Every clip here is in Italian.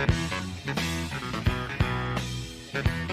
Thank you.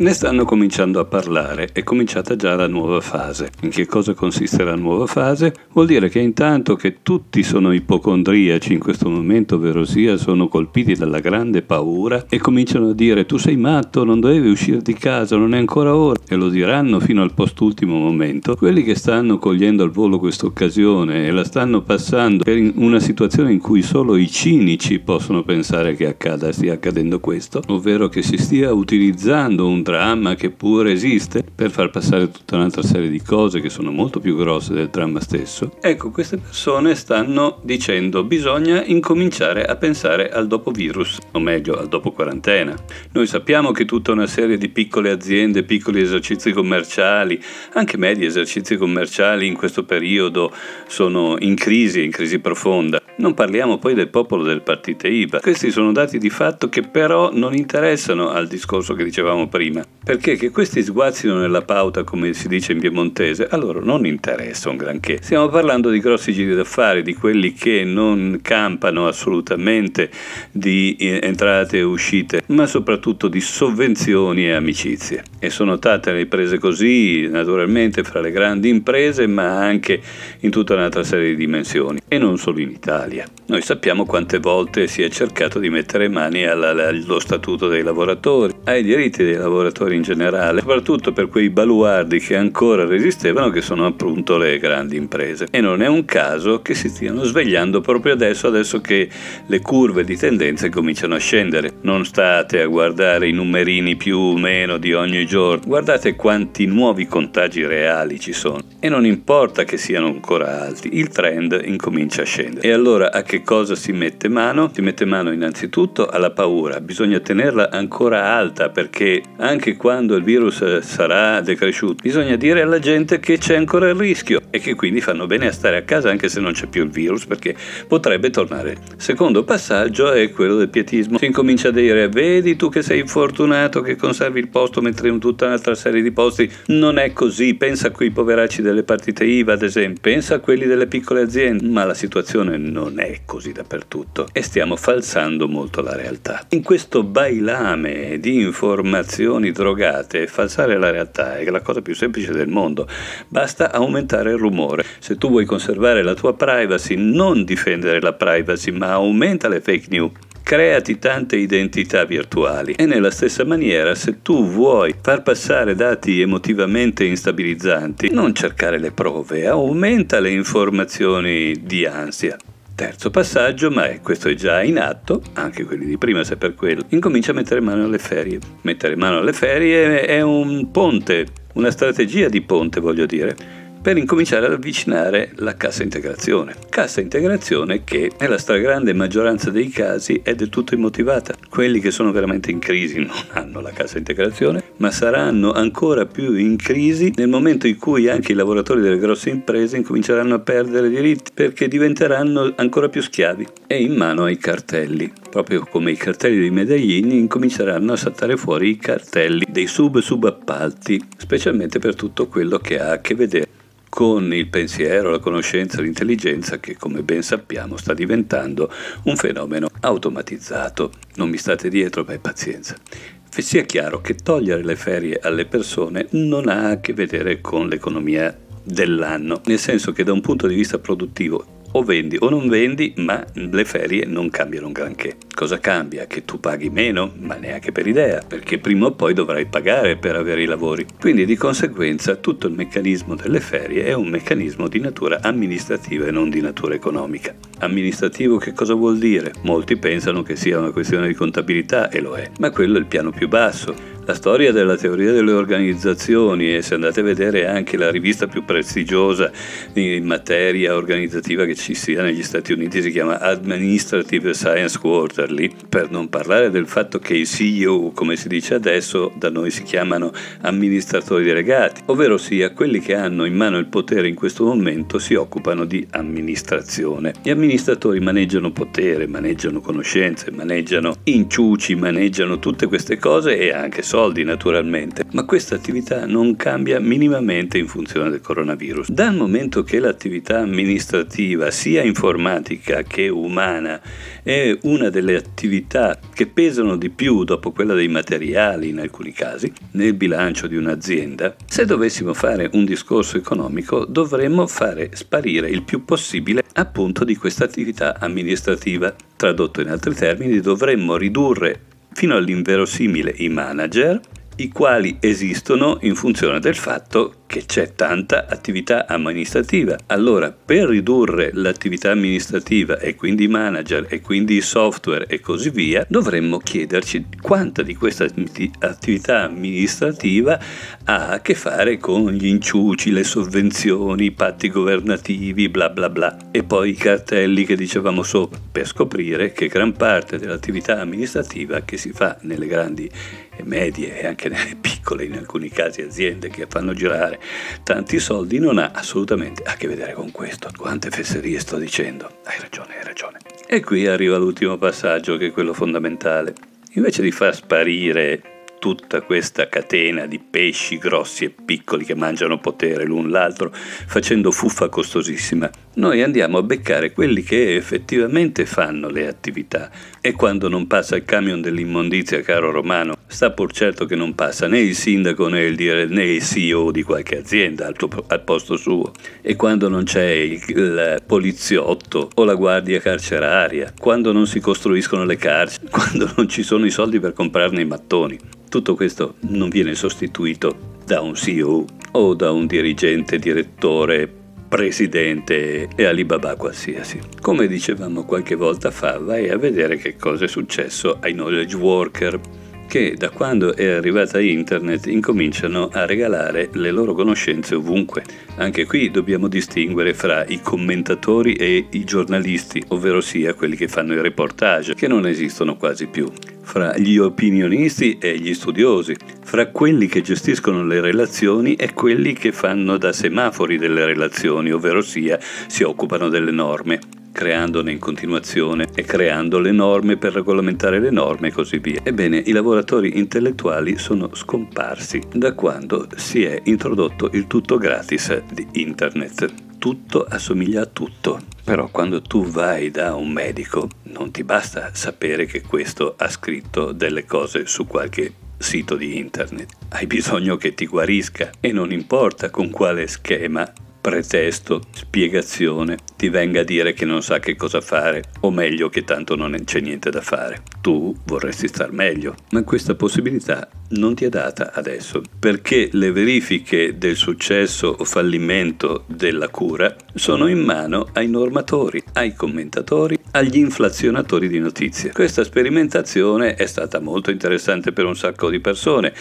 Ne stanno cominciando a parlare, è cominciata già la nuova fase. In che cosa consiste la nuova fase? Vuol dire che intanto che tutti sono ipocondriaci in questo momento, ovvero sia sono colpiti dalla grande paura e cominciano a dire tu sei matto, non dovevi uscire di casa, non è ancora ora, e lo diranno fino al postultimo momento, quelli che stanno cogliendo al volo questa occasione e la stanno passando per una situazione in cui solo i cinici possono pensare che accada, stia accadendo questo, ovvero che si stia utilizzando un dramma che pure esiste per far passare tutta un'altra serie di cose che sono molto più grosse del dramma stesso. Ecco, queste persone stanno dicendo bisogna incominciare a pensare al dopo virus, o meglio al dopo quarantena. Noi sappiamo che tutta una serie di piccole aziende, piccoli esercizi commerciali, anche medi esercizi commerciali in questo periodo sono in crisi, in crisi profonda. Non parliamo poi del popolo del partito IVA. Questi sono dati di fatto che però non interessano al discorso che dicevamo prima prima, perché che questi sguazzino nella pauta, come si dice in piemontese, a loro non interessa un granché. Stiamo parlando di grossi giri d'affari, di quelli che non campano assolutamente di eh, entrate e uscite, ma soprattutto di sovvenzioni e amicizie. E sono state riprese così, naturalmente, fra le grandi imprese, ma anche in tutta un'altra serie di dimensioni, e non solo in Italia. Noi sappiamo quante volte si è cercato di mettere mani allo statuto dei lavoratori, ai diritti dei lavoratori lavoratori in generale, soprattutto per quei baluardi che ancora resistevano, che sono appunto le grandi imprese. E non è un caso che si stiano svegliando proprio adesso, adesso che le curve di tendenza cominciano a scendere. Non state a guardare i numerini più o meno di ogni giorno, guardate quanti nuovi contagi reali ci sono. E non importa che siano ancora alti, il trend incomincia a scendere. E allora a che cosa si mette mano? Si mette mano innanzitutto alla paura, bisogna tenerla ancora alta perché anche quando il virus sarà decresciuto, bisogna dire alla gente che c'è ancora il rischio e che quindi fanno bene a stare a casa anche se non c'è più il virus perché potrebbe tornare. Secondo passaggio è quello del pietismo. Si incomincia a dire vedi tu che sei fortunato che conservi il posto mentre in tutta un'altra serie di posti non è così. Pensa a quei poveracci delle partite IVA ad esempio, pensa a quelli delle piccole aziende, ma la situazione non è così dappertutto e stiamo falsando molto la realtà. In questo bailame di informazioni persone drogate, falsare la realtà è la cosa più semplice del mondo. Basta aumentare il rumore. Se tu vuoi conservare la tua privacy, non difendere la privacy, ma aumenta le fake news creati tante identità virtuali e nella stessa maniera se tu vuoi far passare dati emotivamente instabilizzanti non cercare le prove aumenta le informazioni di ansia Terzo passaggio, ma questo è già in atto, anche quelli di prima se per quello, incomincia a mettere mano alle ferie. Mettere mano alle ferie è un ponte, una strategia di ponte voglio dire per incominciare ad avvicinare la cassa integrazione. Cassa integrazione che nella stragrande maggioranza dei casi è del tutto immotivata. Quelli che sono veramente in crisi non hanno la cassa integrazione, ma saranno ancora più in crisi nel momento in cui anche i lavoratori delle grosse imprese incominceranno a perdere diritti perché diventeranno ancora più schiavi e in mano ai cartelli. Proprio come i cartelli dei medaglini incominceranno a saltare fuori i cartelli dei sub-subappalti, specialmente per tutto quello che ha a che vedere con il pensiero, la conoscenza, l'intelligenza che come ben sappiamo sta diventando un fenomeno automatizzato. Non mi state dietro, beh pazienza. Sia chiaro che togliere le ferie alle persone non ha a che vedere con l'economia dell'anno, nel senso che da un punto di vista produttivo o vendi o non vendi, ma le ferie non cambiano granché. Cosa cambia? Che tu paghi meno? Ma neanche per idea, perché prima o poi dovrai pagare per avere i lavori. Quindi di conseguenza tutto il meccanismo delle ferie è un meccanismo di natura amministrativa e non di natura economica. Amministrativo che cosa vuol dire? Molti pensano che sia una questione di contabilità e lo è, ma quello è il piano più basso. La storia della teoria delle organizzazioni, e se andate a vedere anche la rivista più prestigiosa in materia organizzativa che ci sia negli Stati Uniti, si chiama Administrative Science Quarterly, per non parlare del fatto che i CEO, come si dice adesso, da noi si chiamano amministratori delegati, ovvero sia quelli che hanno in mano il potere in questo momento si occupano di amministrazione. Gli amministratori maneggiano potere, maneggiano conoscenze, maneggiano inciuci, maneggiano tutte queste cose e anche soldi soldi naturalmente, ma questa attività non cambia minimamente in funzione del coronavirus. Dal momento che l'attività amministrativa, sia informatica che umana, è una delle attività che pesano di più dopo quella dei materiali in alcuni casi nel bilancio di un'azienda, se dovessimo fare un discorso economico dovremmo fare sparire il più possibile appunto di questa attività amministrativa. Tradotto in altri termini, dovremmo ridurre fino all'inverosimile i manager, i quali esistono in funzione del fatto che c'è tanta attività amministrativa. Allora, per ridurre l'attività amministrativa e quindi i manager e quindi i software e così via, dovremmo chiederci quanta di questa attività amministrativa ha a che fare con gli inciuci, le sovvenzioni, i patti governativi, bla bla bla, e poi i cartelli che dicevamo sopra, per scoprire che gran parte dell'attività amministrativa che si fa nelle grandi e medie e anche nelle piccole, in alcuni casi aziende che fanno girare tanti soldi non ha assolutamente a che vedere con questo. Quante fesserie sto dicendo? Hai ragione, hai ragione. E qui arriva l'ultimo passaggio che è quello fondamentale. Invece di far sparire tutta questa catena di pesci grossi e piccoli che mangiano potere l'un l'altro, facendo fuffa costosissima. Noi andiamo a beccare quelli che effettivamente fanno le attività e quando non passa il camion dell'immondizia, caro Romano, sta pur certo che non passa né il sindaco né il, dire, né il CEO di qualche azienda al, tuo, al posto suo e quando non c'è il, il poliziotto o la guardia carceraria, quando non si costruiscono le carceri, quando non ci sono i soldi per comprarne i mattoni. Tutto questo non viene sostituito da un CEO o da un dirigente, direttore, presidente e Alibaba qualsiasi. Come dicevamo qualche volta fa, vai a vedere che cosa è successo ai knowledge worker che da quando è arrivata internet incominciano a regalare le loro conoscenze ovunque. Anche qui dobbiamo distinguere fra i commentatori e i giornalisti, ovvero sia quelli che fanno i reportage, che non esistono quasi più, fra gli opinionisti e gli studiosi, fra quelli che gestiscono le relazioni e quelli che fanno da semafori delle relazioni, ovvero sia si occupano delle norme creandone in continuazione e creando le norme per regolamentare le norme e così via. Ebbene, i lavoratori intellettuali sono scomparsi da quando si è introdotto il tutto gratis di internet. Tutto assomiglia a tutto. Però quando tu vai da un medico non ti basta sapere che questo ha scritto delle cose su qualche sito di internet. Hai bisogno che ti guarisca e non importa con quale schema pretesto, spiegazione, ti venga a dire che non sa che cosa fare, o meglio che tanto non c'è niente da fare. Tu vorresti star meglio, ma questa possibilità non ti è data adesso, perché le verifiche del successo o fallimento della cura sono in mano ai normatori, ai commentatori, agli inflazionatori di notizie. Questa sperimentazione è stata molto interessante per un sacco di persone,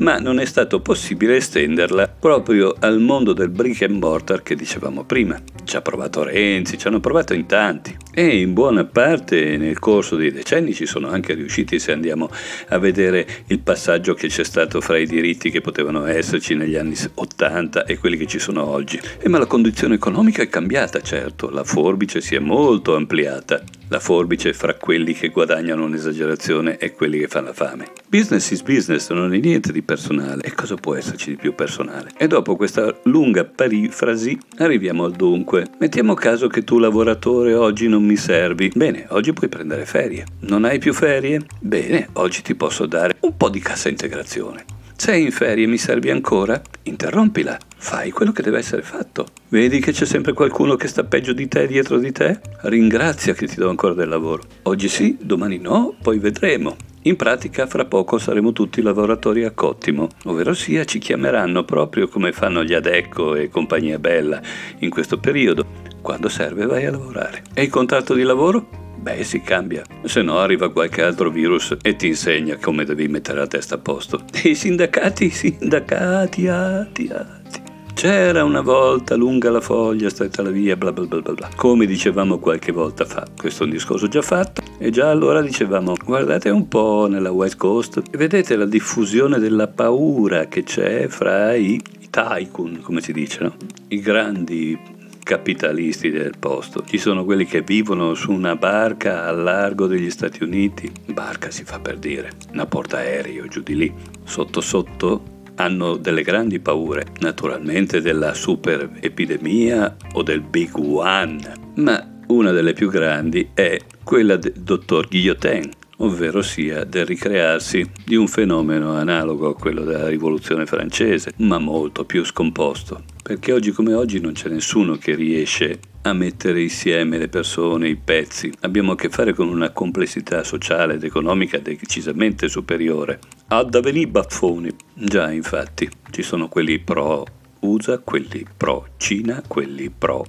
ma non è stato possibile estenderla proprio al mondo del brick and mortar che dicevamo prima. Ci ha provato Renzi, ci hanno provato in tanti e in buona parte nel corso dei decenni ci sono anche riusciti se andiamo a vedere il passaggio che c'è stato fra i diritti che potevano esserci negli anni 80 e quelli che ci sono oggi. E ma la condizione economica è cambiata, certo, la forbice si è molto ampliata, la forbice fra quelli che guadagnano un'esagerazione e quelli che fanno la fame. Business is business, non è niente di personale. E cosa può esserci di più personale? E dopo questa lunga parifrasi arriviamo al dunque. Mettiamo caso che tu lavoratore oggi non mi servi. Bene, oggi puoi prendere ferie. Non hai più ferie? Bene, oggi ti posso dare un po' di cassa integrazione. Sei in ferie, mi servi ancora? Interrompila, fai quello che deve essere fatto. Vedi che c'è sempre qualcuno che sta peggio di te dietro di te? Ringrazia che ti do ancora del lavoro. Oggi sì, domani no, poi vedremo. In pratica fra poco saremo tutti lavoratori a cottimo, ovvero sia ci chiameranno proprio come fanno gli Adecco e compagnia bella in questo periodo. Quando serve vai a lavorare. E il contratto di lavoro? Beh, si cambia, se no arriva qualche altro virus e ti insegna come devi mettere la testa a posto. E i sindacati, sindacati, ati, ati. C'era una volta lunga la foglia, stretta la via, bla bla bla bla bla. Come dicevamo qualche volta fa, questo è un discorso già fatto, e già allora dicevamo, guardate un po' nella West Coast e vedete la diffusione della paura che c'è fra i, i tycoon, come si dice, no? I grandi capitalisti del posto, ci sono quelli che vivono su una barca al largo degli Stati Uniti, barca si fa per dire, una portaereo giù di lì, sotto sotto hanno delle grandi paure, naturalmente della super epidemia o del big one, ma una delle più grandi è quella del dottor Guillotin, ovvero sia del ricrearsi di un fenomeno analogo a quello della rivoluzione francese, ma molto più scomposto, perché oggi come oggi non c'è nessuno che riesce a mettere insieme le persone, i pezzi. Abbiamo a che fare con una complessità sociale ed economica decisamente superiore. Ad avvenire baffoni. Già, infatti, ci sono quelli pro USA, quelli pro Cina, quelli pro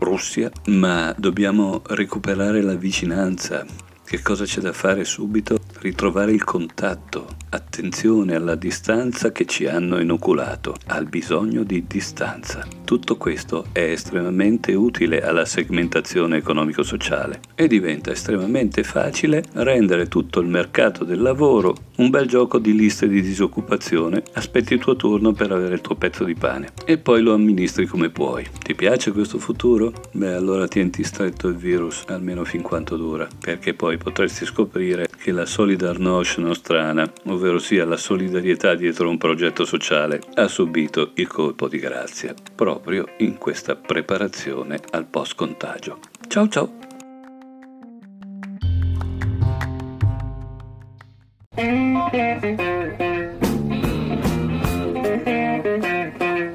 Russia, ma dobbiamo recuperare la vicinanza, che cosa c'è da fare subito? Ritrovare il contatto, attenzione alla distanza che ci hanno inoculato, al bisogno di distanza. Tutto questo è estremamente utile alla segmentazione economico-sociale e diventa estremamente facile rendere tutto il mercato del lavoro un bel gioco di liste di disoccupazione, aspetti il tuo turno per avere il tuo pezzo di pane e poi lo amministri come puoi. Ti piace questo futuro? Beh, allora tienti stretto il virus almeno fin quanto dura, perché poi potresti scoprire che la solidar notion nostrana, ovvero sia la solidarietà dietro un progetto sociale, ha subito il colpo di grazia proprio in questa preparazione al post contagio. Ciao ciao!